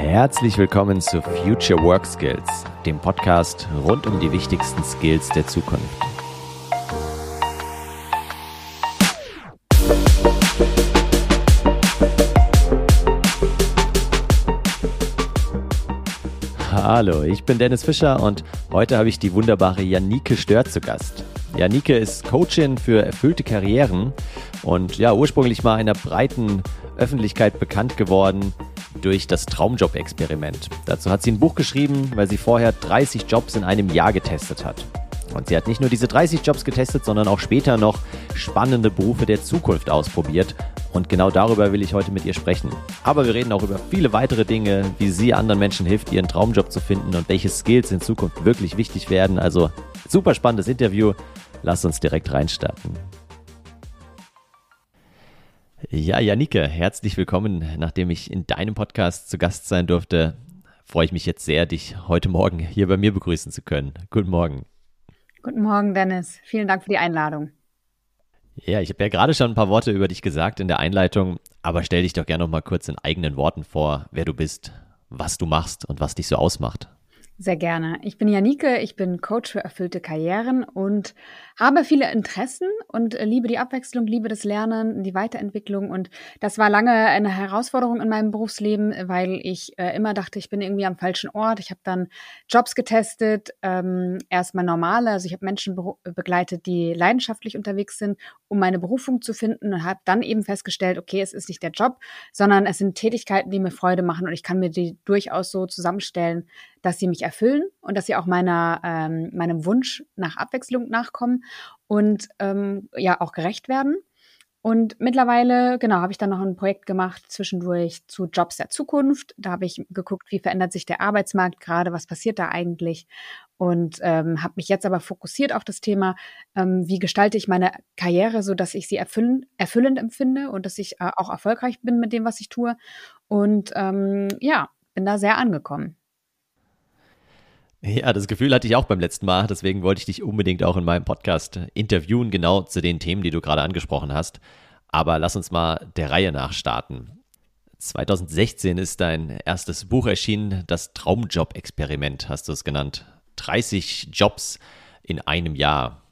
Herzlich willkommen zu Future Work Skills, dem Podcast rund um die wichtigsten Skills der Zukunft. Hallo, ich bin Dennis Fischer und heute habe ich die wunderbare Janike Stör zu Gast. Janike ist Coachin für erfüllte Karrieren und ja, ursprünglich mal einer breiten Öffentlichkeit bekannt geworden durch das Traumjob-Experiment. Dazu hat sie ein Buch geschrieben, weil sie vorher 30 Jobs in einem Jahr getestet hat. Und sie hat nicht nur diese 30 Jobs getestet, sondern auch später noch spannende Berufe der Zukunft ausprobiert. Und genau darüber will ich heute mit ihr sprechen. Aber wir reden auch über viele weitere Dinge, wie sie anderen Menschen hilft, ihren Traumjob zu finden und welche Skills in Zukunft wirklich wichtig werden. Also super spannendes Interview. Lass uns direkt reinstarten. Ja, Janike, herzlich willkommen. Nachdem ich in deinem Podcast zu Gast sein durfte, freue ich mich jetzt sehr, dich heute Morgen hier bei mir begrüßen zu können. Guten Morgen. Guten Morgen, Dennis. Vielen Dank für die Einladung. Ja, ich habe ja gerade schon ein paar Worte über dich gesagt in der Einleitung, aber stell dich doch gerne noch mal kurz in eigenen Worten vor, wer du bist, was du machst und was dich so ausmacht. Sehr gerne. Ich bin Janike, ich bin Coach für erfüllte Karrieren und habe viele Interessen und äh, liebe die Abwechslung, liebe das Lernen, die Weiterentwicklung. Und das war lange eine Herausforderung in meinem Berufsleben, weil ich äh, immer dachte, ich bin irgendwie am falschen Ort. Ich habe dann Jobs getestet, ähm, erstmal normale, also ich habe Menschen be begleitet, die leidenschaftlich unterwegs sind, um meine Berufung zu finden und habe dann eben festgestellt, okay, es ist nicht der Job, sondern es sind Tätigkeiten, die mir Freude machen und ich kann mir die durchaus so zusammenstellen, dass sie mich erfüllen und dass sie auch meiner, ähm, meinem Wunsch nach Abwechslung nachkommen und ähm, ja auch gerecht werden. Und mittlerweile, genau, habe ich dann noch ein Projekt gemacht zwischendurch zu Jobs der Zukunft. Da habe ich geguckt, wie verändert sich der Arbeitsmarkt gerade, was passiert da eigentlich und ähm, habe mich jetzt aber fokussiert auf das Thema, ähm, wie gestalte ich meine Karriere, so dass ich sie erfüllen, erfüllend empfinde und dass ich äh, auch erfolgreich bin mit dem, was ich tue. Und ähm, ja, bin da sehr angekommen. Ja, das Gefühl hatte ich auch beim letzten Mal, deswegen wollte ich dich unbedingt auch in meinem Podcast interviewen, genau zu den Themen, die du gerade angesprochen hast. Aber lass uns mal der Reihe nach starten. 2016 ist dein erstes Buch erschienen, das Traumjob-Experiment, hast du es genannt. 30 Jobs in einem Jahr.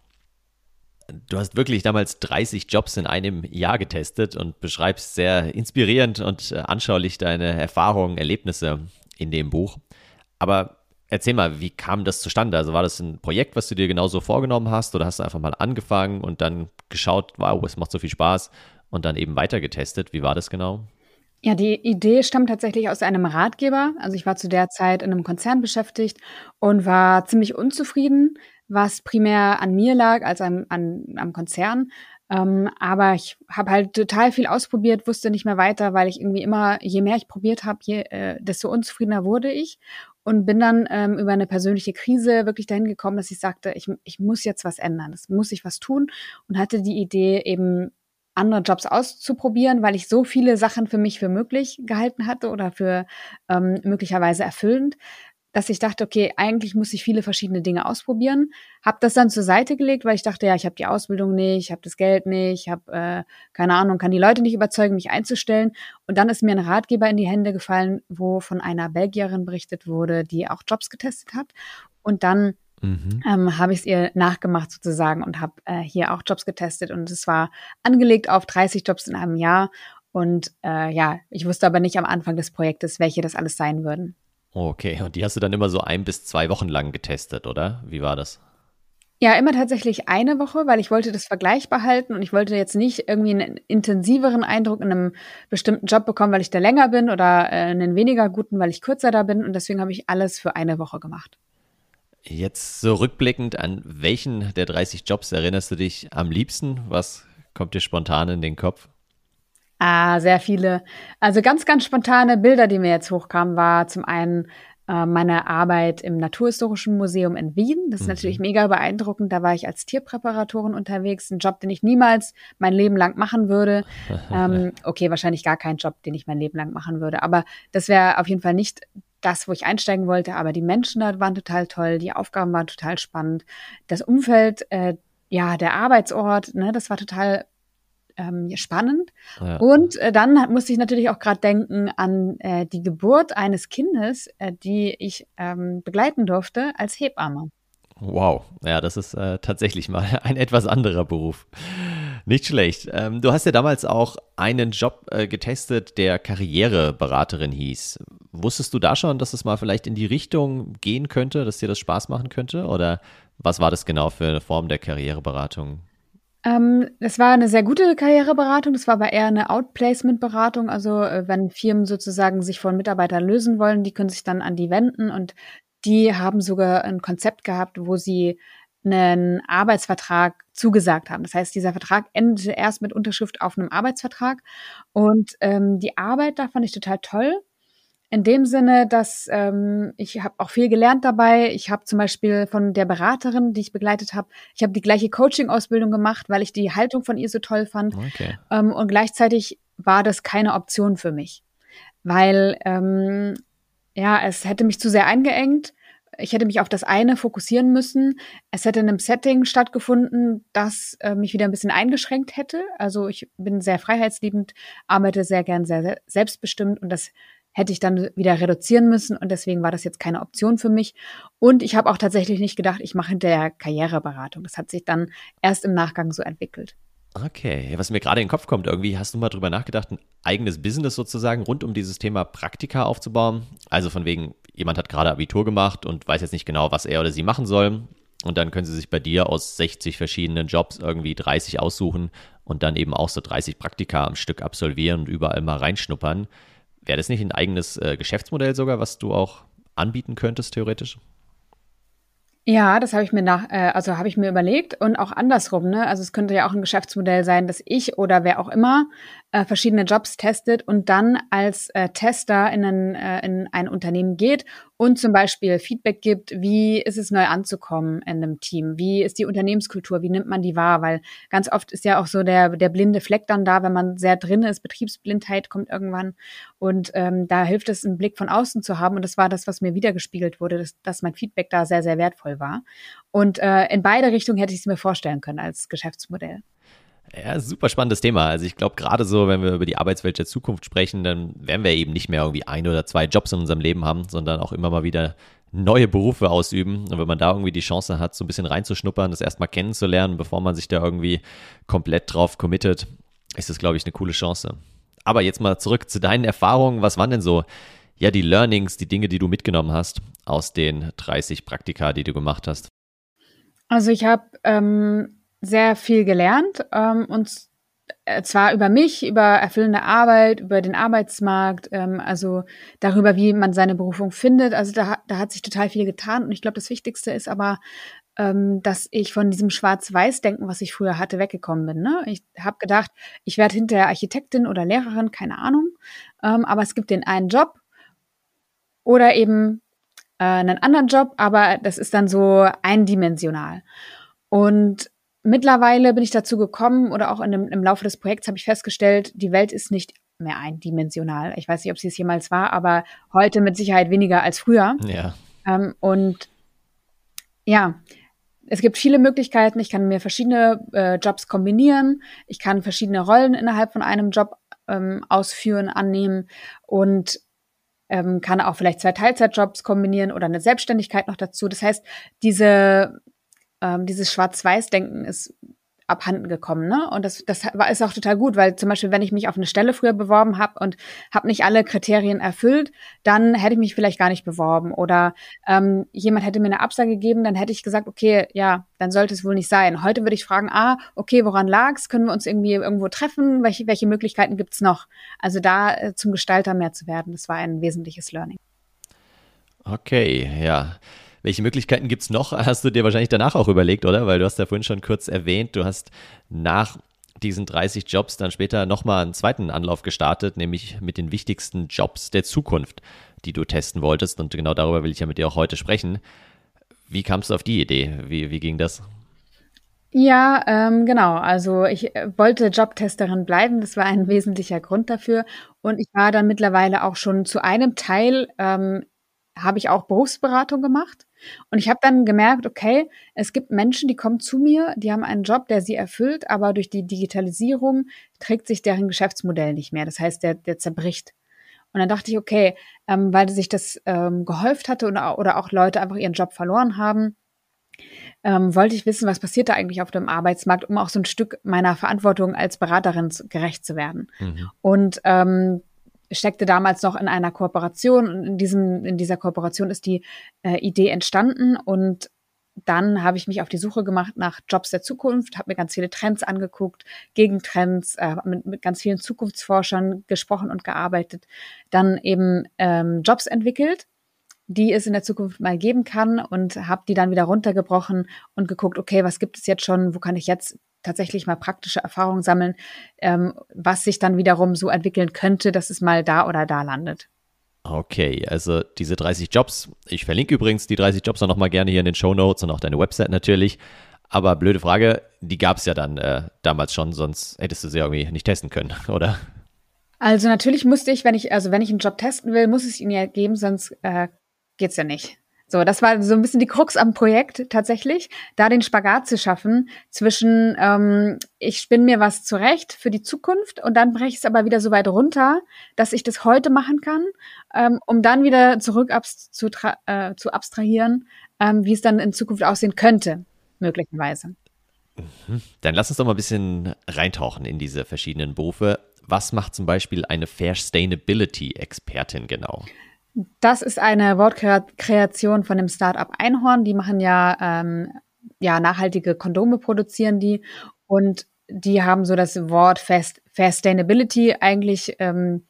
Du hast wirklich damals 30 Jobs in einem Jahr getestet und beschreibst sehr inspirierend und anschaulich deine Erfahrungen, Erlebnisse in dem Buch. Aber Erzähl mal, wie kam das zustande? Also war das ein Projekt, was du dir genauso vorgenommen hast oder hast du einfach mal angefangen und dann geschaut, wow, es macht so viel Spaß und dann eben weiter getestet? Wie war das genau? Ja, die Idee stammt tatsächlich aus einem Ratgeber. Also ich war zu der Zeit in einem Konzern beschäftigt und war ziemlich unzufrieden, was primär an mir lag als am, an, am Konzern. Ähm, aber ich habe halt total viel ausprobiert, wusste nicht mehr weiter, weil ich irgendwie immer, je mehr ich probiert habe, äh, desto unzufriedener wurde ich und bin dann ähm, über eine persönliche Krise wirklich dahin gekommen, dass ich sagte, ich, ich muss jetzt was ändern, es muss ich was tun und hatte die Idee eben andere Jobs auszuprobieren, weil ich so viele Sachen für mich für möglich gehalten hatte oder für ähm, möglicherweise erfüllend, dass ich dachte, okay, eigentlich muss ich viele verschiedene Dinge ausprobieren. Habe das dann zur Seite gelegt, weil ich dachte, ja, ich habe die Ausbildung nicht, ich habe das Geld nicht, ich habe äh, keine Ahnung, kann die Leute nicht überzeugen, mich einzustellen. Und dann ist mir ein Ratgeber in die Hände gefallen, wo von einer Belgierin berichtet wurde, die auch Jobs getestet hat. Und dann Mhm. Ähm, habe ich es ihr nachgemacht sozusagen und habe äh, hier auch Jobs getestet und es war angelegt auf 30 Jobs in einem Jahr und äh, ja, ich wusste aber nicht am Anfang des Projektes, welche das alles sein würden. Okay, und die hast du dann immer so ein bis zwei Wochen lang getestet, oder? Wie war das? Ja, immer tatsächlich eine Woche, weil ich wollte das vergleichbar halten und ich wollte jetzt nicht irgendwie einen intensiveren Eindruck in einem bestimmten Job bekommen, weil ich da länger bin oder äh, einen weniger guten, weil ich kürzer da bin und deswegen habe ich alles für eine Woche gemacht. Jetzt so rückblickend, an welchen der 30 Jobs erinnerst du dich am liebsten? Was kommt dir spontan in den Kopf? Ah, sehr viele. Also ganz, ganz spontane Bilder, die mir jetzt hochkamen, war zum einen äh, meine Arbeit im Naturhistorischen Museum in Wien. Das ist mhm. natürlich mega beeindruckend. Da war ich als Tierpräparatorin unterwegs. Ein Job, den ich niemals mein Leben lang machen würde. ähm, okay, wahrscheinlich gar kein Job, den ich mein Leben lang machen würde. Aber das wäre auf jeden Fall nicht das, wo ich einsteigen wollte. Aber die Menschen da waren total toll. Die Aufgaben waren total spannend. Das Umfeld, äh, ja, der Arbeitsort, ne, das war total ähm, spannend. Ja. Und äh, dann musste ich natürlich auch gerade denken an äh, die Geburt eines Kindes, äh, die ich ähm, begleiten durfte als Hebamme. Wow, ja, das ist äh, tatsächlich mal ein etwas anderer Beruf. Nicht schlecht. Ähm, du hast ja damals auch einen Job äh, getestet, der Karriereberaterin hieß. Wusstest du da schon, dass es mal vielleicht in die Richtung gehen könnte, dass dir das Spaß machen könnte? Oder was war das genau für eine Form der Karriereberatung? Ähm, das war eine sehr gute Karriereberatung. Das war aber eher eine Outplacement-Beratung. Also äh, wenn Firmen sozusagen sich von Mitarbeitern lösen wollen, die können sich dann an die wenden und die haben sogar ein Konzept gehabt, wo sie einen Arbeitsvertrag zugesagt haben. Das heißt, dieser Vertrag endete erst mit Unterschrift auf einem Arbeitsvertrag. Und ähm, die Arbeit da fand ich total toll. In dem Sinne, dass ähm, ich habe auch viel gelernt dabei. Ich habe zum Beispiel von der Beraterin, die ich begleitet habe, ich habe die gleiche Coaching-Ausbildung gemacht, weil ich die Haltung von ihr so toll fand. Okay. Ähm, und gleichzeitig war das keine Option für mich, weil ähm, ja, es hätte mich zu sehr eingeengt ich hätte mich auf das eine fokussieren müssen. Es hätte in einem Setting stattgefunden, das äh, mich wieder ein bisschen eingeschränkt hätte. Also ich bin sehr freiheitsliebend, arbeite sehr gern sehr, sehr selbstbestimmt und das hätte ich dann wieder reduzieren müssen und deswegen war das jetzt keine Option für mich. Und ich habe auch tatsächlich nicht gedacht, ich mache hinterher Karriereberatung. Das hat sich dann erst im Nachgang so entwickelt. Okay, was mir gerade in den Kopf kommt, irgendwie hast du mal drüber nachgedacht, ein eigenes Business sozusagen rund um dieses Thema Praktika aufzubauen. Also von wegen, jemand hat gerade Abitur gemacht und weiß jetzt nicht genau, was er oder sie machen soll. Und dann können sie sich bei dir aus 60 verschiedenen Jobs irgendwie 30 aussuchen und dann eben auch so 30 Praktika am Stück absolvieren und überall mal reinschnuppern. Wäre das nicht ein eigenes äh, Geschäftsmodell sogar, was du auch anbieten könntest, theoretisch? Ja, das habe ich mir nach, äh, also habe ich mir überlegt und auch andersrum, ne? Also es könnte ja auch ein Geschäftsmodell sein, dass ich oder wer auch immer äh, verschiedene Jobs testet und dann als äh, Tester in ein, äh, in ein Unternehmen geht und zum Beispiel Feedback gibt, wie ist es neu anzukommen in einem Team? Wie ist die Unternehmenskultur? Wie nimmt man die wahr? Weil ganz oft ist ja auch so der, der blinde Fleck dann da, wenn man sehr drin ist. Betriebsblindheit kommt irgendwann. Und ähm, da hilft es, einen Blick von außen zu haben. Und das war das, was mir wiedergespiegelt wurde, dass, dass mein Feedback da sehr, sehr wertvoll war. Und äh, in beide Richtungen hätte ich es mir vorstellen können als Geschäftsmodell. Ja, super spannendes Thema. Also ich glaube, gerade so, wenn wir über die Arbeitswelt der Zukunft sprechen, dann werden wir eben nicht mehr irgendwie ein oder zwei Jobs in unserem Leben haben, sondern auch immer mal wieder neue Berufe ausüben. Und wenn man da irgendwie die Chance hat, so ein bisschen reinzuschnuppern, das erstmal kennenzulernen, bevor man sich da irgendwie komplett drauf committet, ist das, glaube ich, eine coole Chance. Aber jetzt mal zurück zu deinen Erfahrungen. Was waren denn so, ja, die Learnings, die Dinge, die du mitgenommen hast aus den 30 Praktika, die du gemacht hast? Also ich habe ähm, sehr viel gelernt ähm, und äh, zwar über mich, über erfüllende Arbeit, über den Arbeitsmarkt, ähm, also darüber, wie man seine Berufung findet. Also da, da hat sich total viel getan und ich glaube, das Wichtigste ist aber, ähm, dass ich von diesem Schwarz-Weiß-Denken, was ich früher hatte, weggekommen bin. Ne? Ich habe gedacht, ich werde hinterher Architektin oder Lehrerin, keine Ahnung, ähm, aber es gibt den einen Job oder eben äh, einen anderen Job, aber das ist dann so eindimensional. Und mittlerweile bin ich dazu gekommen oder auch in dem, im Laufe des Projekts habe ich festgestellt, die Welt ist nicht mehr eindimensional. Ich weiß nicht, ob sie es jemals war, aber heute mit Sicherheit weniger als früher. Ja. Ähm, und ja, es gibt viele Möglichkeiten. Ich kann mir verschiedene äh, Jobs kombinieren. Ich kann verschiedene Rollen innerhalb von einem Job ähm, ausführen, annehmen und ähm, kann auch vielleicht zwei Teilzeitjobs kombinieren oder eine Selbstständigkeit noch dazu. Das heißt, diese ähm, dieses Schwarz-Weiß-Denken ist abhanden gekommen, ne? Und das, das war, ist auch total gut, weil zum Beispiel, wenn ich mich auf eine Stelle früher beworben habe und habe nicht alle Kriterien erfüllt, dann hätte ich mich vielleicht gar nicht beworben. Oder ähm, jemand hätte mir eine Absage gegeben, dann hätte ich gesagt, okay, ja, dann sollte es wohl nicht sein. Heute würde ich fragen, ah, okay, woran lag's? Können wir uns irgendwie irgendwo treffen? Welche, welche Möglichkeiten gibt's noch? Also da äh, zum Gestalter mehr zu werden, das war ein wesentliches Learning. Okay, ja. Welche Möglichkeiten gibt es noch? Hast du dir wahrscheinlich danach auch überlegt, oder? Weil du hast ja vorhin schon kurz erwähnt, du hast nach diesen 30 Jobs dann später nochmal einen zweiten Anlauf gestartet, nämlich mit den wichtigsten Jobs der Zukunft, die du testen wolltest. Und genau darüber will ich ja mit dir auch heute sprechen. Wie kamst du auf die Idee? Wie, wie ging das? Ja, ähm, genau. Also ich äh, wollte Jobtesterin bleiben. Das war ein wesentlicher Grund dafür. Und ich war dann mittlerweile auch schon zu einem Teil ähm, habe ich auch Berufsberatung gemacht. Und ich habe dann gemerkt, okay, es gibt Menschen, die kommen zu mir, die haben einen Job, der sie erfüllt, aber durch die Digitalisierung trägt sich deren Geschäftsmodell nicht mehr. Das heißt, der, der zerbricht. Und dann dachte ich, okay, ähm, weil sich das ähm, gehäuft hatte oder, oder auch Leute einfach ihren Job verloren haben, ähm, wollte ich wissen, was passiert da eigentlich auf dem Arbeitsmarkt, um auch so ein Stück meiner Verantwortung als Beraterin gerecht zu werden. Mhm. Und ähm, steckte damals noch in einer Kooperation und in diesem in dieser Kooperation ist die äh, Idee entstanden und dann habe ich mich auf die Suche gemacht nach Jobs der Zukunft, habe mir ganz viele Trends angeguckt, Gegentrends, äh, mit, mit ganz vielen Zukunftsforschern gesprochen und gearbeitet, dann eben ähm, Jobs entwickelt, die es in der Zukunft mal geben kann und habe die dann wieder runtergebrochen und geguckt, okay, was gibt es jetzt schon, wo kann ich jetzt tatsächlich mal praktische Erfahrungen sammeln, ähm, was sich dann wiederum so entwickeln könnte, dass es mal da oder da landet. Okay, also diese 30 Jobs. Ich verlinke übrigens die 30 Jobs auch nochmal gerne hier in den Show Notes und auch deine Website natürlich. Aber blöde Frage, die gab es ja dann äh, damals schon, sonst hättest du sie irgendwie nicht testen können, oder? Also natürlich musste ich, wenn ich, also wenn ich einen Job testen will, muss es ihn ja geben, sonst äh, geht's ja nicht. So, das war so ein bisschen die Krux am Projekt tatsächlich, da den Spagat zu schaffen zwischen, ähm, ich spinne mir was zurecht für die Zukunft und dann breche ich es aber wieder so weit runter, dass ich das heute machen kann, ähm, um dann wieder zurück abs zu, äh, zu abstrahieren, ähm, wie es dann in Zukunft aussehen könnte, möglicherweise. Mhm. Dann lass uns doch mal ein bisschen reintauchen in diese verschiedenen Berufe. Was macht zum Beispiel eine Fair Sustainability-Expertin genau? Das ist eine Wortkreation von dem Startup Einhorn. Die machen ja, ähm, ja nachhaltige Kondome produzieren die und die haben so das Wort Fast, Sustainability eigentlich ähm,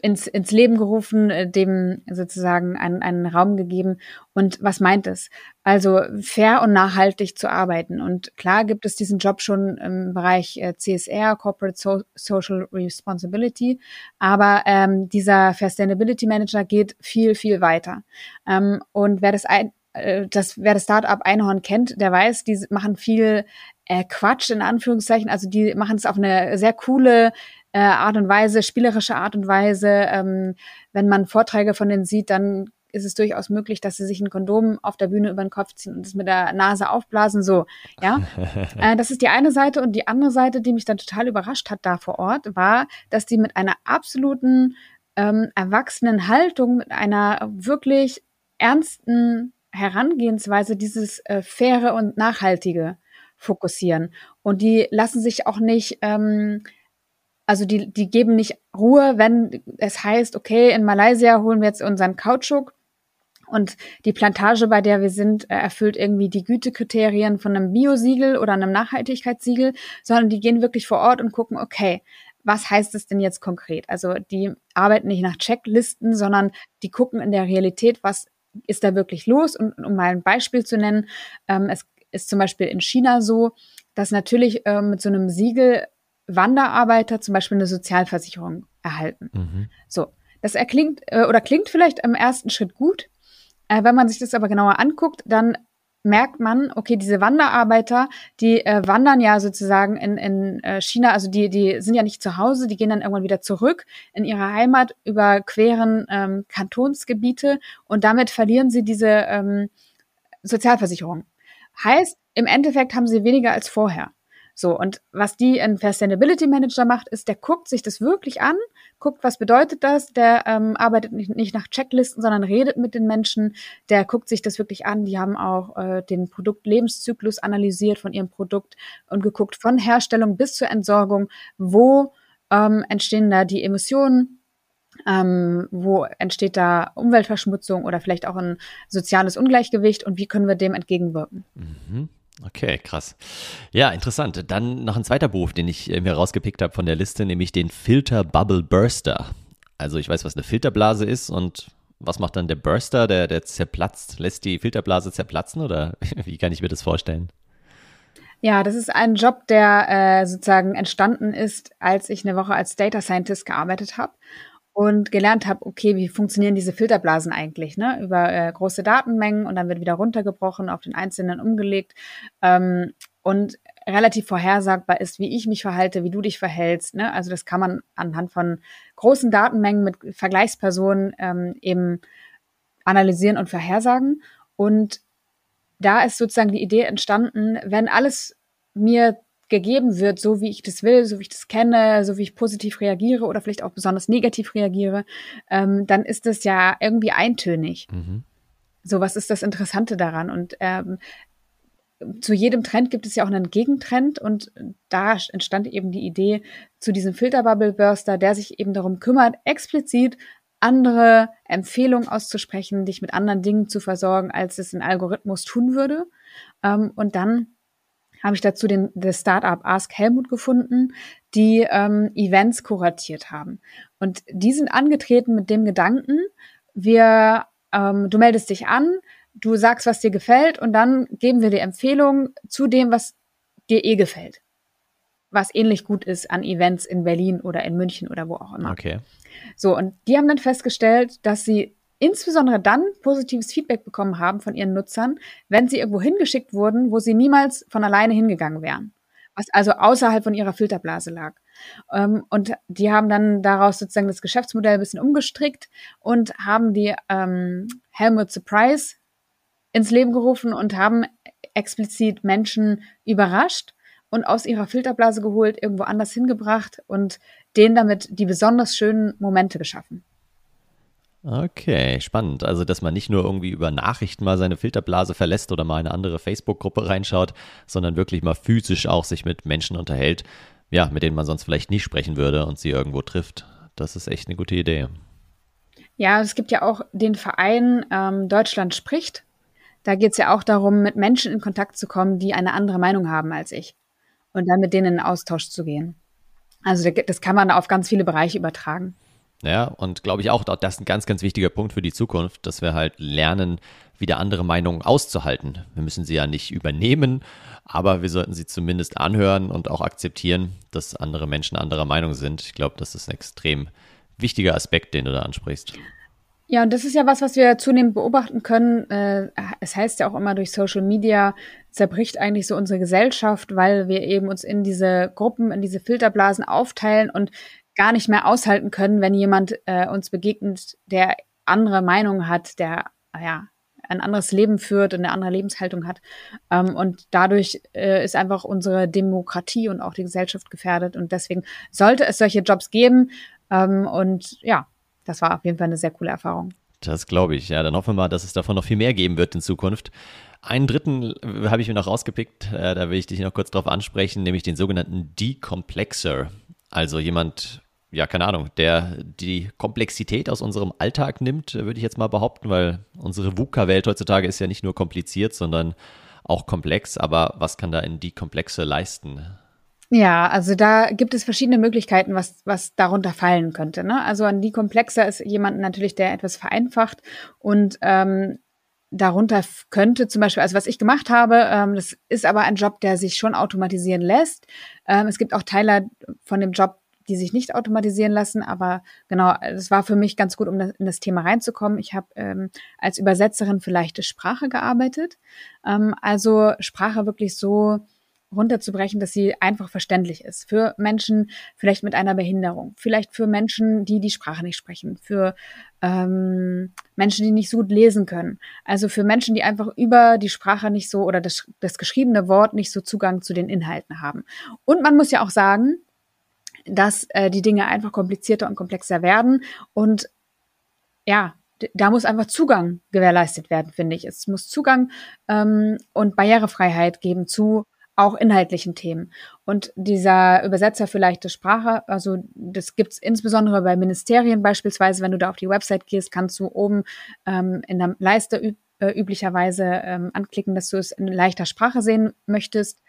ins, ins Leben gerufen, äh, dem sozusagen einen, einen Raum gegeben. Und was meint es? Also fair und nachhaltig zu arbeiten. Und klar gibt es diesen Job schon im Bereich äh, CSR, Corporate so Social Responsibility, aber ähm, dieser Sustainability Manager geht viel, viel weiter. Ähm, und wer das ein, äh, das, wer das Startup Einhorn kennt, der weiß, die machen viel äh, Quatsch in Anführungszeichen. Also die machen es auf eine sehr coole, äh, Art und Weise, spielerische Art und Weise. Ähm, wenn man Vorträge von denen sieht, dann ist es durchaus möglich, dass sie sich ein Kondom auf der Bühne über den Kopf ziehen und es mit der Nase aufblasen, so, ja. äh, das ist die eine Seite und die andere Seite, die mich dann total überrascht hat da vor Ort, war, dass die mit einer absoluten ähm, erwachsenen Haltung, mit einer wirklich ernsten Herangehensweise dieses äh, faire und nachhaltige fokussieren. Und die lassen sich auch nicht ähm, also die, die geben nicht Ruhe, wenn es heißt, okay, in Malaysia holen wir jetzt unseren Kautschuk und die Plantage, bei der wir sind, äh, erfüllt irgendwie die Gütekriterien von einem Biosiegel oder einem Nachhaltigkeitssiegel, sondern die gehen wirklich vor Ort und gucken, okay, was heißt es denn jetzt konkret? Also die arbeiten nicht nach Checklisten, sondern die gucken in der Realität, was ist da wirklich los? Und um mal ein Beispiel zu nennen, ähm, es ist zum Beispiel in China so, dass natürlich ähm, mit so einem Siegel Wanderarbeiter zum Beispiel eine Sozialversicherung erhalten. Mhm. So, das erklingt äh, oder klingt vielleicht im ersten Schritt gut. Äh, wenn man sich das aber genauer anguckt, dann merkt man, okay, diese Wanderarbeiter, die äh, wandern ja sozusagen in, in äh, China, also die, die sind ja nicht zu Hause, die gehen dann irgendwann wieder zurück in ihre Heimat, überqueren ähm, Kantonsgebiete und damit verlieren sie diese ähm, Sozialversicherung. Heißt, im Endeffekt haben sie weniger als vorher. So, und was die ein Sustainability Manager macht, ist, der guckt sich das wirklich an, guckt, was bedeutet das, der ähm, arbeitet nicht, nicht nach Checklisten, sondern redet mit den Menschen, der guckt sich das wirklich an. Die haben auch äh, den Produktlebenszyklus analysiert von ihrem Produkt und geguckt von Herstellung bis zur Entsorgung, wo ähm, entstehen da die Emissionen, ähm, wo entsteht da Umweltverschmutzung oder vielleicht auch ein soziales Ungleichgewicht und wie können wir dem entgegenwirken. Mhm. Okay, krass. Ja, interessant. Dann noch ein zweiter Beruf, den ich äh, mir rausgepickt habe von der Liste, nämlich den Filter Bubble Burster. Also ich weiß, was eine Filterblase ist und was macht dann der Burster, der, der zerplatzt? Lässt die Filterblase zerplatzen oder wie kann ich mir das vorstellen? Ja, das ist ein Job, der äh, sozusagen entstanden ist, als ich eine Woche als Data Scientist gearbeitet habe und gelernt habe, okay, wie funktionieren diese Filterblasen eigentlich, ne? Über äh, große Datenmengen und dann wird wieder runtergebrochen, auf den Einzelnen umgelegt ähm, und relativ vorhersagbar ist, wie ich mich verhalte, wie du dich verhältst. Ne? Also das kann man anhand von großen Datenmengen mit Vergleichspersonen ähm, eben analysieren und vorhersagen. Und da ist sozusagen die Idee entstanden, wenn alles mir gegeben wird, so wie ich das will, so wie ich das kenne, so wie ich positiv reagiere oder vielleicht auch besonders negativ reagiere, ähm, dann ist das ja irgendwie eintönig. Mhm. So, was ist das Interessante daran? Und ähm, zu jedem Trend gibt es ja auch einen Gegentrend und da entstand eben die Idee zu diesem Filterbubble Burster, der sich eben darum kümmert, explizit andere Empfehlungen auszusprechen, dich mit anderen Dingen zu versorgen, als es ein Algorithmus tun würde. Ähm, und dann habe ich dazu den das Startup Ask Helmut gefunden, die ähm, Events kuratiert haben. Und die sind angetreten mit dem Gedanken, wir, ähm, du meldest dich an, du sagst, was dir gefällt, und dann geben wir dir Empfehlungen zu dem, was dir eh gefällt. Was ähnlich gut ist an Events in Berlin oder in München oder wo auch immer. Okay. So, und die haben dann festgestellt, dass sie insbesondere dann positives Feedback bekommen haben von ihren Nutzern, wenn sie irgendwo hingeschickt wurden, wo sie niemals von alleine hingegangen wären. Was also außerhalb von ihrer Filterblase lag. Ähm, und die haben dann daraus sozusagen das Geschäftsmodell ein bisschen umgestrickt und haben die ähm, Helmut Surprise ins Leben gerufen und haben explizit Menschen überrascht und aus ihrer Filterblase geholt, irgendwo anders hingebracht und denen damit die besonders schönen Momente geschaffen. Okay, spannend. Also, dass man nicht nur irgendwie über Nachrichten mal seine Filterblase verlässt oder mal eine andere Facebook-Gruppe reinschaut, sondern wirklich mal physisch auch sich mit Menschen unterhält, ja, mit denen man sonst vielleicht nie sprechen würde und sie irgendwo trifft. Das ist echt eine gute Idee. Ja, es gibt ja auch den Verein ähm, Deutschland spricht. Da geht es ja auch darum, mit Menschen in Kontakt zu kommen, die eine andere Meinung haben als ich. Und dann mit denen in Austausch zu gehen. Also das kann man auf ganz viele Bereiche übertragen. Ja, und glaube ich auch, das ist ein ganz, ganz wichtiger Punkt für die Zukunft, dass wir halt lernen, wieder andere Meinungen auszuhalten. Wir müssen sie ja nicht übernehmen, aber wir sollten sie zumindest anhören und auch akzeptieren, dass andere Menschen anderer Meinung sind. Ich glaube, das ist ein extrem wichtiger Aspekt, den du da ansprichst. Ja, und das ist ja was, was wir zunehmend beobachten können. Äh, es heißt ja auch immer, durch Social Media zerbricht eigentlich so unsere Gesellschaft, weil wir eben uns in diese Gruppen, in diese Filterblasen aufteilen und gar nicht mehr aushalten können, wenn jemand äh, uns begegnet, der andere Meinungen hat, der ja ein anderes Leben führt und eine andere Lebenshaltung hat. Ähm, und dadurch äh, ist einfach unsere Demokratie und auch die Gesellschaft gefährdet. Und deswegen sollte es solche Jobs geben. Ähm, und ja, das war auf jeden Fall eine sehr coole Erfahrung. Das glaube ich. Ja, dann hoffen wir mal, dass es davon noch viel mehr geben wird in Zukunft. Einen dritten äh, habe ich mir noch rausgepickt, äh, da will ich dich noch kurz drauf ansprechen, nämlich den sogenannten Decomplexer. Also jemand, ja, keine Ahnung, der die Komplexität aus unserem Alltag nimmt, würde ich jetzt mal behaupten, weil unsere VUCA-Welt heutzutage ist ja nicht nur kompliziert, sondern auch komplex. Aber was kann da in die Komplexe leisten? Ja, also da gibt es verschiedene Möglichkeiten, was, was darunter fallen könnte. Ne? Also an die Komplexer ist jemand natürlich, der etwas vereinfacht und ähm, darunter könnte zum Beispiel, also was ich gemacht habe, ähm, das ist aber ein Job, der sich schon automatisieren lässt. Ähm, es gibt auch Teile von dem Job, die sich nicht automatisieren lassen. Aber genau, es war für mich ganz gut, um in das Thema reinzukommen. Ich habe ähm, als Übersetzerin für leichte Sprache gearbeitet. Ähm, also Sprache wirklich so runterzubrechen, dass sie einfach verständlich ist. Für Menschen vielleicht mit einer Behinderung, vielleicht für Menschen, die die Sprache nicht sprechen, für ähm, Menschen, die nicht so gut lesen können. Also für Menschen, die einfach über die Sprache nicht so oder das, das geschriebene Wort nicht so Zugang zu den Inhalten haben. Und man muss ja auch sagen, dass äh, die Dinge einfach komplizierter und komplexer werden. Und ja, da muss einfach Zugang gewährleistet werden, finde ich. Es muss Zugang ähm, und Barrierefreiheit geben zu auch inhaltlichen Themen. Und dieser Übersetzer für leichte Sprache, also das gibt's insbesondere bei Ministerien beispielsweise, wenn du da auf die Website gehst, kannst du oben ähm, in der Leiste üb äh, üblicherweise ähm, anklicken, dass du es in leichter Sprache sehen möchtest.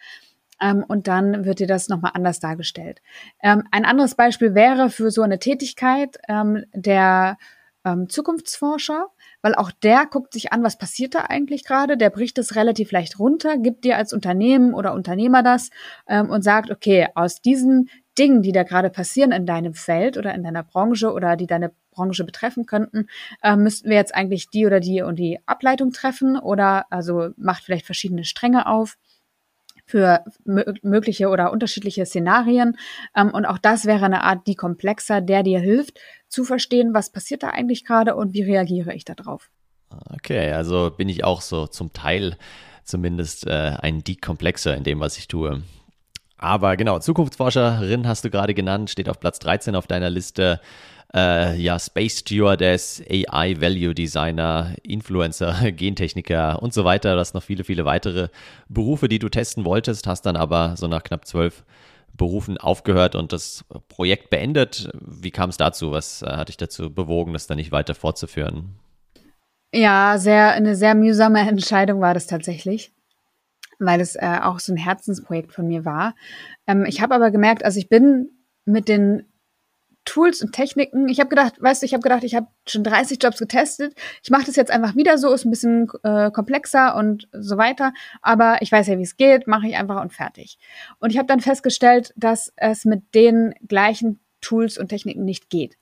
Ähm, und dann wird dir das nochmal anders dargestellt. Ähm, ein anderes Beispiel wäre für so eine Tätigkeit ähm, der ähm, Zukunftsforscher, weil auch der guckt sich an, was passiert da eigentlich gerade, der bricht es relativ leicht runter, gibt dir als Unternehmen oder Unternehmer das ähm, und sagt, okay, aus diesen Dingen, die da gerade passieren in deinem Feld oder in deiner Branche oder die deine Branche betreffen könnten, äh, müssten wir jetzt eigentlich die oder die und die Ableitung treffen oder also macht vielleicht verschiedene Stränge auf für mögliche oder unterschiedliche Szenarien. Ähm, und auch das wäre eine Art Dekomplexer, der dir hilft, zu verstehen, was passiert da eigentlich gerade und wie reagiere ich darauf. Okay, also bin ich auch so zum Teil zumindest äh, ein Decomplexer in dem, was ich tue. Aber genau, Zukunftsforscherin hast du gerade genannt, steht auf Platz 13 auf deiner Liste. Äh, ja, Space Stewardess, AI Value Designer, Influencer, Gentechniker und so weiter. Du hast noch viele, viele weitere Berufe, die du testen wolltest, hast dann aber so nach knapp zwölf Berufen aufgehört und das Projekt beendet. Wie kam es dazu? Was äh, hat dich dazu bewogen, das dann nicht weiter fortzuführen? Ja, sehr, eine sehr mühsame Entscheidung war das tatsächlich weil es äh, auch so ein Herzensprojekt von mir war. Ähm, ich habe aber gemerkt, also ich bin mit den Tools und Techniken. Ich habe gedacht, weißt du, ich habe gedacht, ich habe schon 30 Jobs getestet. Ich mache das jetzt einfach wieder so, ist ein bisschen äh, komplexer und so weiter. Aber ich weiß ja, wie es geht, mache ich einfach und fertig. Und ich habe dann festgestellt, dass es mit den gleichen Tools und Techniken nicht geht.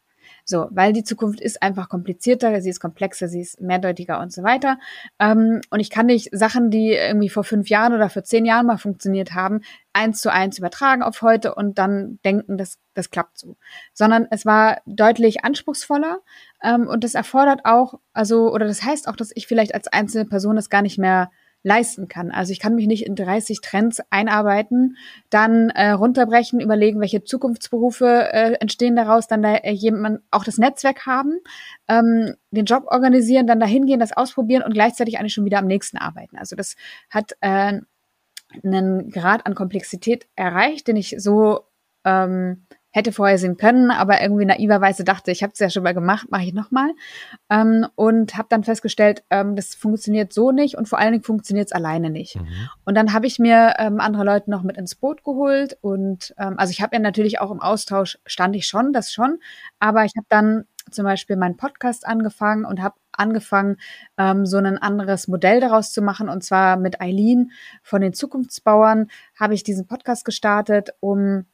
So, weil die Zukunft ist einfach komplizierter, sie ist komplexer, sie ist mehrdeutiger und so weiter. Ähm, und ich kann nicht Sachen, die irgendwie vor fünf Jahren oder vor zehn Jahren mal funktioniert haben, eins zu eins übertragen auf heute und dann denken, das, das klappt so. Sondern es war deutlich anspruchsvoller ähm, und das erfordert auch, also, oder das heißt auch, dass ich vielleicht als einzelne Person das gar nicht mehr leisten kann. Also ich kann mich nicht in 30 Trends einarbeiten, dann äh, runterbrechen, überlegen, welche Zukunftsberufe äh, entstehen daraus, dann da äh, jemand auch das Netzwerk haben, ähm, den Job organisieren, dann dahin gehen, das ausprobieren und gleichzeitig eigentlich schon wieder am nächsten arbeiten. Also das hat äh, einen Grad an Komplexität erreicht, den ich so ähm, hätte vorher sehen können, aber irgendwie naiverweise dachte, ich habe es ja schon mal gemacht, mache ich nochmal. Ähm, und habe dann festgestellt, ähm, das funktioniert so nicht und vor allen Dingen funktioniert es alleine nicht. Mhm. Und dann habe ich mir ähm, andere Leute noch mit ins Boot geholt und ähm, also ich habe ja natürlich auch im Austausch stand ich schon, das schon, aber ich habe dann zum Beispiel meinen Podcast angefangen und habe angefangen, ähm, so ein anderes Modell daraus zu machen. Und zwar mit Eileen von den Zukunftsbauern habe ich diesen Podcast gestartet, um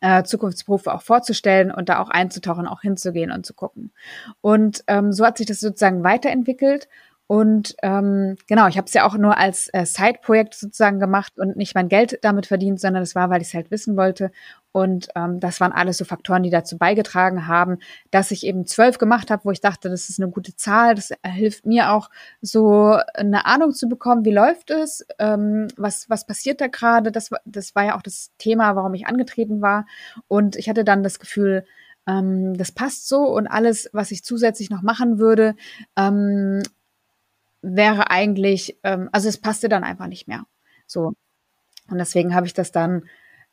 äh, Zukunftsberufe auch vorzustellen und da auch einzutauchen, auch hinzugehen und zu gucken. Und ähm, so hat sich das sozusagen weiterentwickelt und ähm, genau, ich habe es ja auch nur als äh, Side-Projekt sozusagen gemacht und nicht mein Geld damit verdient, sondern das war, weil ich es halt wissen wollte. Und ähm, das waren alles so Faktoren, die dazu beigetragen haben, dass ich eben zwölf gemacht habe, wo ich dachte, das ist eine gute Zahl. Das hilft mir auch, so eine Ahnung zu bekommen, wie läuft es, ähm, was, was passiert da gerade. Das, das war ja auch das Thema, warum ich angetreten war. Und ich hatte dann das Gefühl, ähm, das passt so und alles, was ich zusätzlich noch machen würde, ähm, wäre eigentlich, ähm, also es passte dann einfach nicht mehr. So. Und deswegen habe ich das dann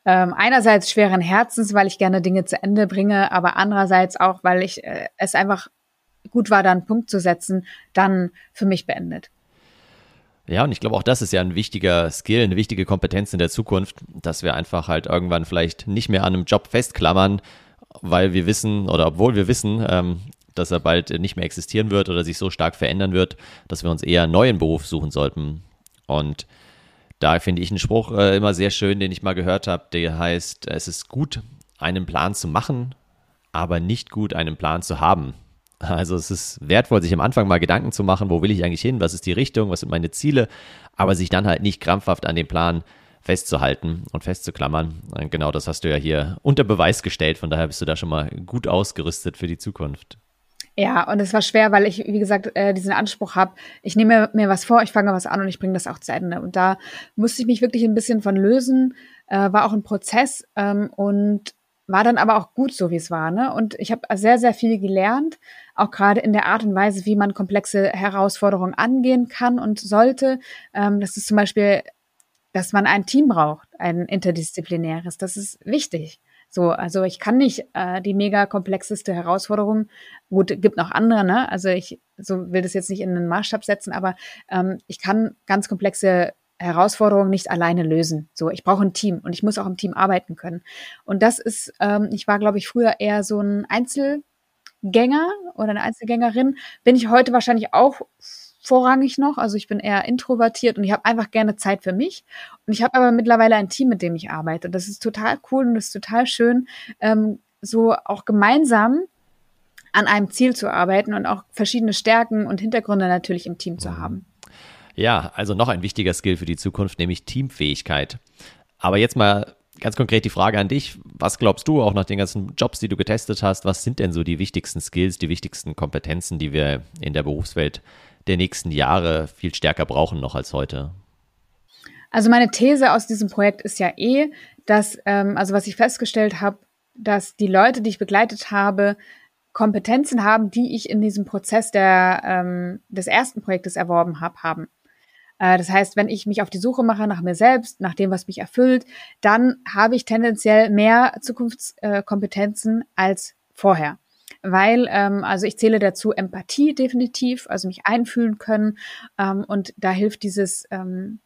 ähm, einerseits schweren Herzens, weil ich gerne Dinge zu Ende bringe, aber andererseits auch, weil ich äh, es einfach gut war, da einen Punkt zu setzen, dann für mich beendet. Ja, und ich glaube, auch das ist ja ein wichtiger Skill, eine wichtige Kompetenz in der Zukunft, dass wir einfach halt irgendwann vielleicht nicht mehr an einem Job festklammern, weil wir wissen oder obwohl wir wissen, ähm, dass er bald nicht mehr existieren wird oder sich so stark verändern wird, dass wir uns eher einen neuen Beruf suchen sollten. Und da finde ich einen Spruch äh, immer sehr schön, den ich mal gehört habe, der heißt, es ist gut, einen Plan zu machen, aber nicht gut, einen Plan zu haben. Also es ist wertvoll, sich am Anfang mal Gedanken zu machen, wo will ich eigentlich hin, was ist die Richtung, was sind meine Ziele, aber sich dann halt nicht krampfhaft an dem Plan festzuhalten und festzuklammern. Genau das hast du ja hier unter Beweis gestellt, von daher bist du da schon mal gut ausgerüstet für die Zukunft. Ja, und es war schwer, weil ich, wie gesagt, äh, diesen Anspruch habe, ich nehme mir was vor, ich fange was an und ich bringe das auch zu Ende. Und da musste ich mich wirklich ein bisschen von lösen, äh, war auch ein Prozess ähm, und war dann aber auch gut so, wie es war. Ne? Und ich habe sehr, sehr viel gelernt, auch gerade in der Art und Weise, wie man komplexe Herausforderungen angehen kann und sollte. Ähm, das ist zum Beispiel, dass man ein Team braucht, ein interdisziplinäres. Das ist wichtig. So, also ich kann nicht äh, die mega komplexeste Herausforderung, gut, gibt noch andere, ne? Also ich so will das jetzt nicht in einen Maßstab setzen, aber ähm, ich kann ganz komplexe Herausforderungen nicht alleine lösen. So, ich brauche ein Team und ich muss auch im Team arbeiten können. Und das ist, ähm, ich war, glaube ich, früher eher so ein Einzelgänger oder eine Einzelgängerin. Bin ich heute wahrscheinlich auch vorrangig noch. Also ich bin eher introvertiert und ich habe einfach gerne Zeit für mich. Und ich habe aber mittlerweile ein Team, mit dem ich arbeite. Und das ist total cool und das ist total schön, ähm, so auch gemeinsam an einem Ziel zu arbeiten und auch verschiedene Stärken und Hintergründe natürlich im Team zu mhm. haben. Ja, also noch ein wichtiger Skill für die Zukunft, nämlich Teamfähigkeit. Aber jetzt mal ganz konkret die Frage an dich. Was glaubst du, auch nach den ganzen Jobs, die du getestet hast, was sind denn so die wichtigsten Skills, die wichtigsten Kompetenzen, die wir in der Berufswelt der nächsten Jahre viel stärker brauchen noch als heute? Also meine These aus diesem Projekt ist ja eh, dass, ähm, also was ich festgestellt habe, dass die Leute, die ich begleitet habe, Kompetenzen haben, die ich in diesem Prozess der, ähm, des ersten Projektes erworben habe, haben. Äh, das heißt, wenn ich mich auf die Suche mache nach mir selbst, nach dem, was mich erfüllt, dann habe ich tendenziell mehr Zukunftskompetenzen als vorher. Weil, ähm, also ich zähle dazu Empathie definitiv, also mich einfühlen können. Ähm, und da hilft dieses ähm,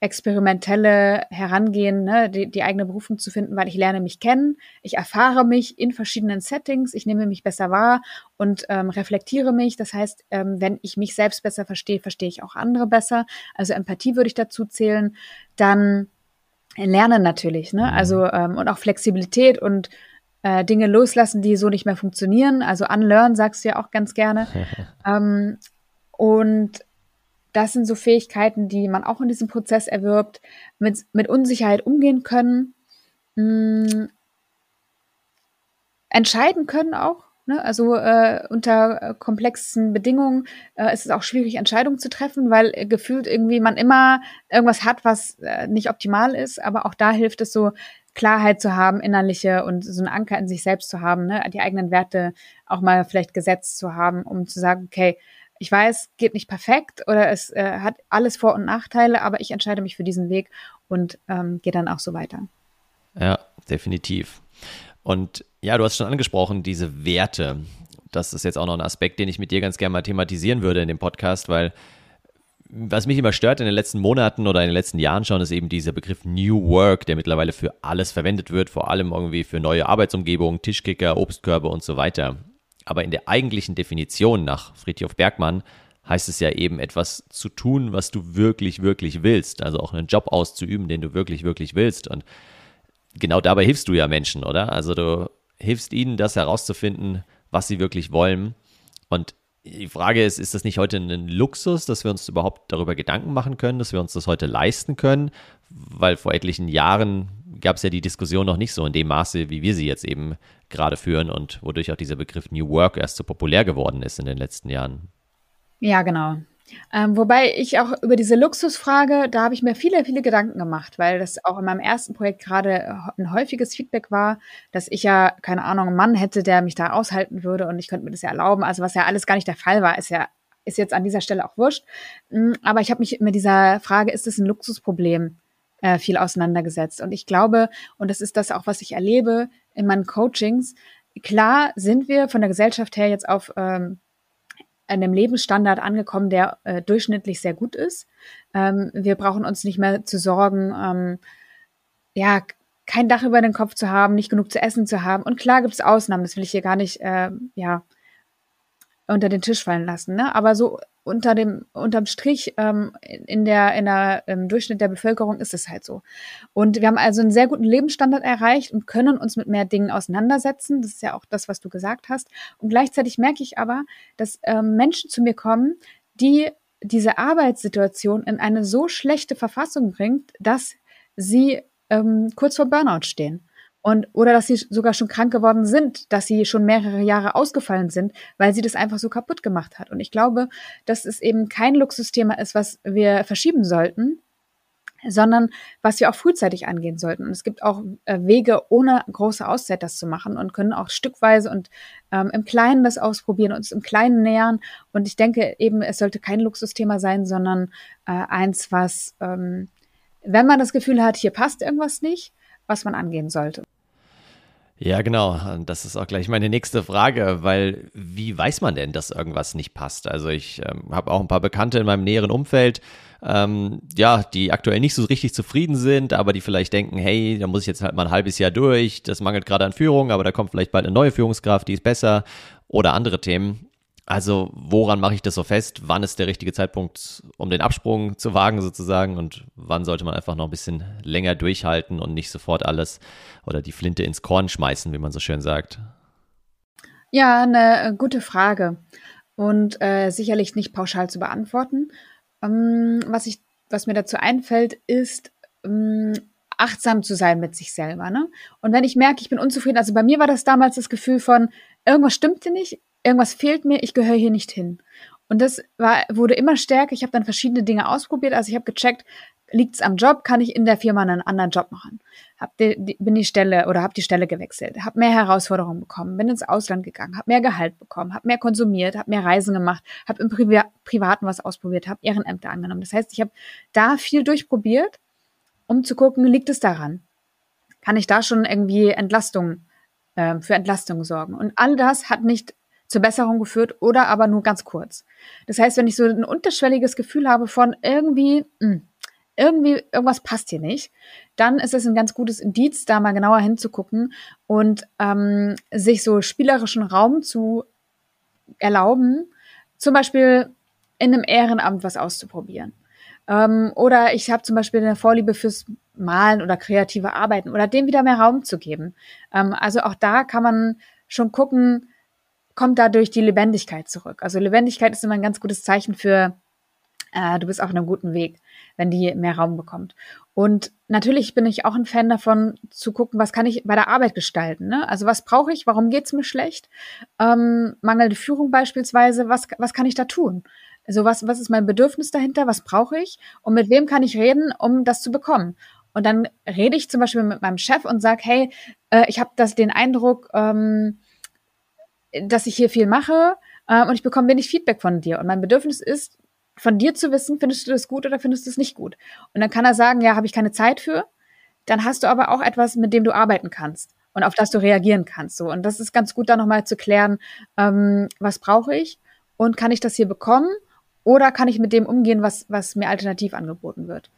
experimentelle Herangehen, ne, die, die eigene Berufung zu finden, weil ich lerne mich kennen, ich erfahre mich in verschiedenen Settings, ich nehme mich besser wahr und ähm, reflektiere mich. Das heißt, ähm, wenn ich mich selbst besser verstehe, verstehe ich auch andere besser. Also Empathie würde ich dazu zählen. Dann Lernen natürlich, ne? Mhm. Also ähm, und auch Flexibilität und äh, Dinge loslassen, die so nicht mehr funktionieren. Also unlearn sagst du ja auch ganz gerne. ähm, und das sind so Fähigkeiten, die man auch in diesem Prozess erwirbt, mit, mit Unsicherheit umgehen können, mh, mm, entscheiden können auch. Ne? Also äh, unter äh, komplexen Bedingungen äh, ist es auch schwierig, Entscheidungen zu treffen, weil äh, gefühlt irgendwie man immer irgendwas hat, was äh, nicht optimal ist. Aber auch da hilft es so, Klarheit zu haben, innerliche und so einen Anker in sich selbst zu haben, ne? die eigenen Werte auch mal vielleicht gesetzt zu haben, um zu sagen, okay, ich weiß, geht nicht perfekt oder es äh, hat alles Vor- und Nachteile, aber ich entscheide mich für diesen Weg und ähm, gehe dann auch so weiter. Ja, definitiv. Und ja, du hast schon angesprochen, diese Werte. Das ist jetzt auch noch ein Aspekt, den ich mit dir ganz gerne mal thematisieren würde in dem Podcast, weil was mich immer stört in den letzten Monaten oder in den letzten Jahren schon, ist eben dieser Begriff New Work, der mittlerweile für alles verwendet wird, vor allem irgendwie für neue Arbeitsumgebungen, Tischkicker, Obstkörbe und so weiter. Aber in der eigentlichen Definition nach Friedhof Bergmann heißt es ja eben etwas zu tun, was du wirklich, wirklich willst. Also auch einen Job auszuüben, den du wirklich, wirklich willst. Und genau dabei hilfst du ja Menschen, oder? Also du hilfst ihnen, das herauszufinden, was sie wirklich wollen. Und die Frage ist, ist das nicht heute ein Luxus, dass wir uns überhaupt darüber Gedanken machen können, dass wir uns das heute leisten können? Weil vor etlichen Jahren gab es ja die Diskussion noch nicht so in dem Maße, wie wir sie jetzt eben gerade führen und wodurch auch dieser Begriff New Work erst so populär geworden ist in den letzten Jahren. Ja, genau. Ähm, wobei ich auch über diese Luxusfrage, da habe ich mir viele, viele Gedanken gemacht, weil das auch in meinem ersten Projekt gerade ein häufiges Feedback war, dass ich ja, keine Ahnung, einen Mann hätte, der mich da aushalten würde und ich könnte mir das ja erlauben. Also was ja alles gar nicht der Fall war, ist ja ist jetzt an dieser Stelle auch wurscht. Mm, aber ich habe mich mit dieser Frage, ist es ein Luxusproblem, äh, viel auseinandergesetzt. Und ich glaube, und das ist das auch, was ich erlebe in meinen Coachings, klar sind wir von der Gesellschaft her jetzt auf ähm, einem Lebensstandard angekommen, der äh, durchschnittlich sehr gut ist. Ähm, wir brauchen uns nicht mehr zu sorgen, ähm, ja, kein Dach über den Kopf zu haben, nicht genug zu essen zu haben. Und klar gibt es Ausnahmen, das will ich hier gar nicht, äh, ja, unter den Tisch fallen lassen. Ne? Aber so unter dem unterm Strich ähm, in der in der im Durchschnitt der Bevölkerung ist es halt so. Und wir haben also einen sehr guten Lebensstandard erreicht und können uns mit mehr Dingen auseinandersetzen. Das ist ja auch das, was du gesagt hast. Und gleichzeitig merke ich aber, dass ähm, Menschen zu mir kommen, die diese Arbeitssituation in eine so schlechte Verfassung bringt, dass sie ähm, kurz vor Burnout stehen. Und, oder dass sie sogar schon krank geworden sind, dass sie schon mehrere Jahre ausgefallen sind, weil sie das einfach so kaputt gemacht hat. Und ich glaube, dass es eben kein Luxusthema ist, was wir verschieben sollten, sondern was wir auch frühzeitig angehen sollten. Und es gibt auch äh, Wege, ohne große Auszeit das zu machen und können auch stückweise und ähm, im Kleinen das ausprobieren, uns im Kleinen nähern. Und ich denke eben, es sollte kein Luxusthema sein, sondern äh, eins, was, ähm, wenn man das Gefühl hat, hier passt irgendwas nicht, was man angehen sollte. Ja, genau. Das ist auch gleich meine nächste Frage, weil wie weiß man denn, dass irgendwas nicht passt? Also ich ähm, habe auch ein paar Bekannte in meinem näheren Umfeld, ähm, ja, die aktuell nicht so richtig zufrieden sind, aber die vielleicht denken, hey, da muss ich jetzt halt mal ein halbes Jahr durch, das mangelt gerade an Führung, aber da kommt vielleicht bald eine neue Führungskraft, die ist besser oder andere Themen. Also woran mache ich das so fest? Wann ist der richtige Zeitpunkt, um den Absprung zu wagen sozusagen? Und wann sollte man einfach noch ein bisschen länger durchhalten und nicht sofort alles oder die Flinte ins Korn schmeißen, wie man so schön sagt? Ja, eine äh, gute Frage und äh, sicherlich nicht pauschal zu beantworten. Ähm, was ich, was mir dazu einfällt, ist ähm, achtsam zu sein mit sich selber. Ne? Und wenn ich merke, ich bin unzufrieden, also bei mir war das damals das Gefühl von irgendwas stimmte nicht, irgendwas fehlt mir, ich gehöre hier nicht hin. Und das war, wurde immer stärker. Ich habe dann verschiedene Dinge ausprobiert. Also ich habe gecheckt, liegt es am Job, kann ich in der Firma einen anderen Job machen. Hab die, die, bin die Stelle oder habe die Stelle gewechselt, habe mehr Herausforderungen bekommen, bin ins Ausland gegangen, habe mehr Gehalt bekommen, habe mehr konsumiert, habe mehr Reisen gemacht, habe im Privi Privaten was ausprobiert, habe Ehrenämter angenommen. Das heißt, ich habe da viel durchprobiert, um zu gucken, liegt es daran? Kann ich da schon irgendwie Entlastung äh, für Entlastung sorgen? Und all das hat nicht zur Besserung geführt oder aber nur ganz kurz. Das heißt, wenn ich so ein unterschwelliges Gefühl habe von irgendwie, mh, hm, irgendwie irgendwas passt hier nicht, dann ist es ein ganz gutes Indiz, da mal genauer hinzugucken und ähm, sich so spielerischen Raum zu erlauben, zum Beispiel in einem Ehrenamt was auszuprobieren. Ähm, oder ich habe zum Beispiel eine Vorliebe fürs Malen oder kreative Arbeiten oder dem wieder mehr Raum zu geben. Ähm, also auch da kann man schon gucken, kommt dadurch die Lebendigkeit zurück. Also Lebendigkeit ist immer ein ganz gutes Zeichen für, äh, du bist auf einem guten Weg wenn die mehr Raum bekommt. Und natürlich bin ich auch ein Fan davon, zu gucken, was kann ich bei der Arbeit gestalten. Ne? Also was brauche ich, warum geht's mir schlecht? Ähm, mangelnde Führung beispielsweise, was, was kann ich da tun? Also was, was ist mein Bedürfnis dahinter, was brauche ich und mit wem kann ich reden, um das zu bekommen? Und dann rede ich zum Beispiel mit meinem Chef und sage, hey, äh, ich habe das den Eindruck, ähm, dass ich hier viel mache äh, und ich bekomme wenig Feedback von dir. Und mein Bedürfnis ist, von dir zu wissen, findest du das gut oder findest du es nicht gut? Und dann kann er sagen, ja, habe ich keine Zeit für. Dann hast du aber auch etwas, mit dem du arbeiten kannst und auf das du reagieren kannst. So. Und das ist ganz gut, da nochmal zu klären, ähm, was brauche ich und kann ich das hier bekommen oder kann ich mit dem umgehen, was, was mir alternativ angeboten wird.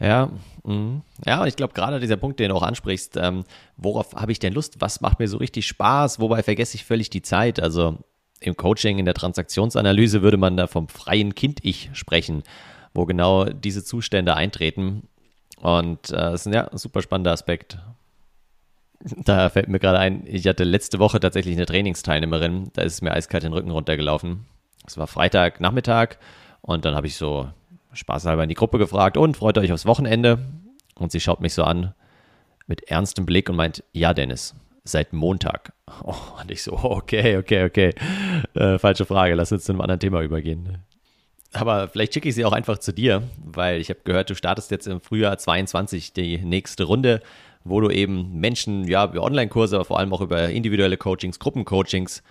Ja, mh. ja, ich glaube gerade dieser Punkt, den du auch ansprichst, ähm, worauf habe ich denn Lust? Was macht mir so richtig Spaß? Wobei vergesse ich völlig die Zeit? Also im Coaching, in der Transaktionsanalyse würde man da vom freien Kind-Ich sprechen, wo genau diese Zustände eintreten. Und äh, das ist ein ja, super spannender Aspekt. Da fällt mir gerade ein, ich hatte letzte Woche tatsächlich eine Trainingsteilnehmerin, da ist mir eiskalt den Rücken runtergelaufen. Es war Freitagnachmittag und dann habe ich so spaßhalber in die Gruppe gefragt und freut euch aufs Wochenende? Und sie schaut mich so an mit ernstem Blick und meint, ja Dennis, seit Montag. Oh, und ich so, okay, okay, okay. Äh, falsche Frage, lass uns zu einem anderen Thema übergehen. Aber vielleicht schicke ich sie auch einfach zu dir, weil ich habe gehört, du startest jetzt im Frühjahr 22 die nächste Runde, wo du eben Menschen, ja, über Online-Kurse, aber vor allem auch über individuelle Coachings, Gruppencoachings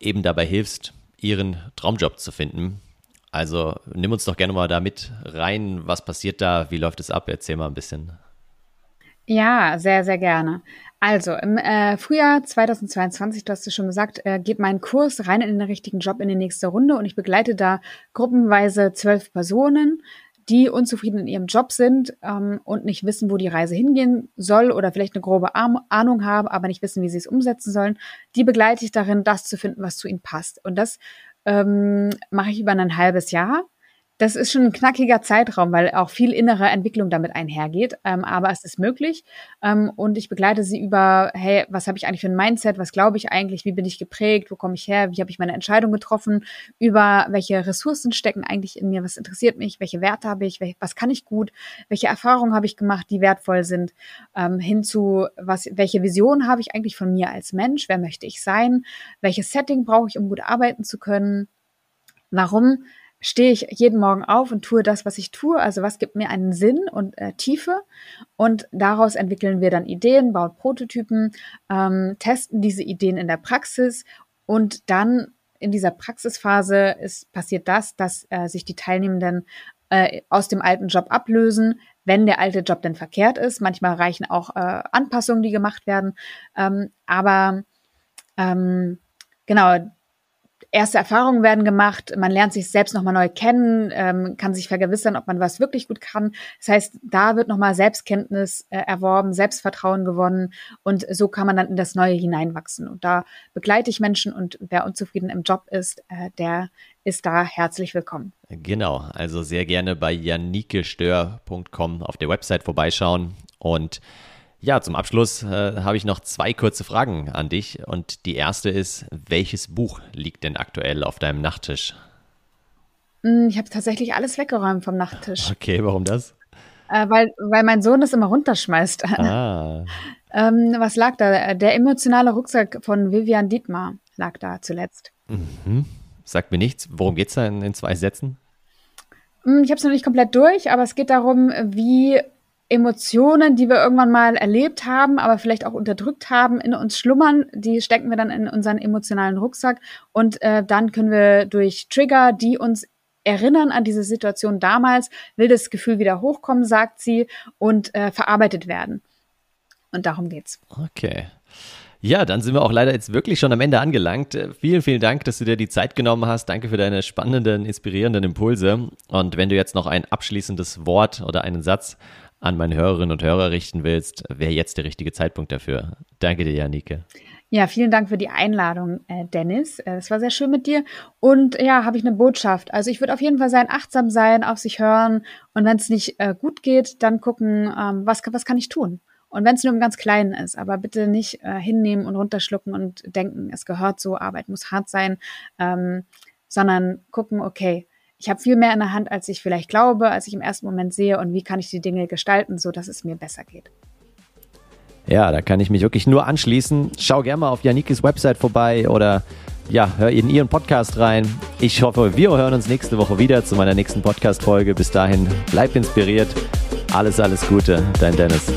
eben dabei hilfst, ihren Traumjob zu finden. Also nimm uns doch gerne mal da mit rein. Was passiert da? Wie läuft es ab? Erzähl mal ein bisschen. Ja, sehr, sehr gerne. Also im äh, Frühjahr 2022, du hast es schon gesagt, äh, geht mein Kurs rein in den richtigen Job in die nächste Runde und ich begleite da gruppenweise zwölf Personen, die unzufrieden in ihrem Job sind ähm, und nicht wissen, wo die Reise hingehen soll oder vielleicht eine grobe Ahnung haben, aber nicht wissen, wie sie es umsetzen sollen. Die begleite ich darin, das zu finden, was zu ihnen passt. Und das ähm, mache ich über ein halbes Jahr. Das ist schon ein knackiger Zeitraum, weil auch viel innere Entwicklung damit einhergeht. Ähm, aber es ist möglich. Ähm, und ich begleite sie über, hey, was habe ich eigentlich für ein Mindset? Was glaube ich eigentlich? Wie bin ich geprägt? Wo komme ich her? Wie habe ich meine Entscheidung getroffen? Über welche Ressourcen stecken eigentlich in mir? Was interessiert mich? Welche Werte habe ich? Was kann ich gut? Welche Erfahrungen habe ich gemacht, die wertvoll sind? Ähm, hinzu, was, welche Vision habe ich eigentlich von mir als Mensch? Wer möchte ich sein? Welches Setting brauche ich, um gut arbeiten zu können? Warum stehe ich jeden Morgen auf und tue das, was ich tue. Also was gibt mir einen Sinn und äh, Tiefe. Und daraus entwickeln wir dann Ideen, bauen Prototypen, ähm, testen diese Ideen in der Praxis und dann in dieser Praxisphase ist passiert das, dass äh, sich die Teilnehmenden äh, aus dem alten Job ablösen, wenn der alte Job denn verkehrt ist. Manchmal reichen auch äh, Anpassungen, die gemacht werden. Ähm, aber ähm, genau, erste Erfahrungen werden gemacht, man lernt sich selbst nochmal neu kennen, ähm, kann sich vergewissern, ob man was wirklich gut kann. Das heißt, da wird nochmal Selbstkenntnis äh, erworben, Selbstvertrauen gewonnen und so kann man dann in das Neue hineinwachsen. Und da begleite ich Menschen und wer unzufrieden im Job ist, äh, der ist da herzlich willkommen. Genau, also sehr gerne bei janikestör.com auf der Website vorbeischauen und ja, zum Abschluss äh, habe ich noch zwei kurze Fragen an dich. Und die erste ist, welches Buch liegt denn aktuell auf deinem Nachttisch? Hm, ich habe tatsächlich alles weggeräumt vom Nachttisch. Okay, warum das? Äh, weil, weil mein Sohn das immer runterschmeißt. Ah. ähm, was lag da? Der emotionale Rucksack von Vivian Dietmar lag da zuletzt. Mhm. sagt mir nichts. Worum geht es da in, in zwei Sätzen? Hm, ich habe es noch nicht komplett durch, aber es geht darum, wie Emotionen, die wir irgendwann mal erlebt haben, aber vielleicht auch unterdrückt haben, in uns schlummern. Die stecken wir dann in unseren emotionalen Rucksack und äh, dann können wir durch Trigger, die uns erinnern an diese Situation damals, will das Gefühl wieder hochkommen, sagt sie, und äh, verarbeitet werden. Und darum geht's. Okay. Ja, dann sind wir auch leider jetzt wirklich schon am Ende angelangt. Äh, vielen, vielen Dank, dass du dir die Zeit genommen hast. Danke für deine spannenden, inspirierenden Impulse. Und wenn du jetzt noch ein abschließendes Wort oder einen Satz an meine Hörerinnen und Hörer richten willst, wäre jetzt der richtige Zeitpunkt dafür. Danke dir, Janike. Ja, vielen Dank für die Einladung, äh, Dennis. Äh, es war sehr schön mit dir. Und ja, habe ich eine Botschaft. Also ich würde auf jeden Fall sein, achtsam sein, auf sich hören. Und wenn es nicht äh, gut geht, dann gucken, ähm, was, was kann ich tun? Und wenn es nur im ganz Kleinen ist, aber bitte nicht hinnehmen und runterschlucken und denken, es gehört so, Arbeit muss hart sein, ähm, sondern gucken, okay, ich habe viel mehr in der Hand, als ich vielleicht glaube, als ich im ersten Moment sehe und wie kann ich die Dinge gestalten, so dass es mir besser geht. Ja, da kann ich mich wirklich nur anschließen. Schau gerne mal auf Janikis Website vorbei oder ja, hör in ihren Podcast rein. Ich hoffe, wir hören uns nächste Woche wieder zu meiner nächsten Podcast-Folge. Bis dahin, bleib inspiriert. Alles, alles Gute, dein Dennis.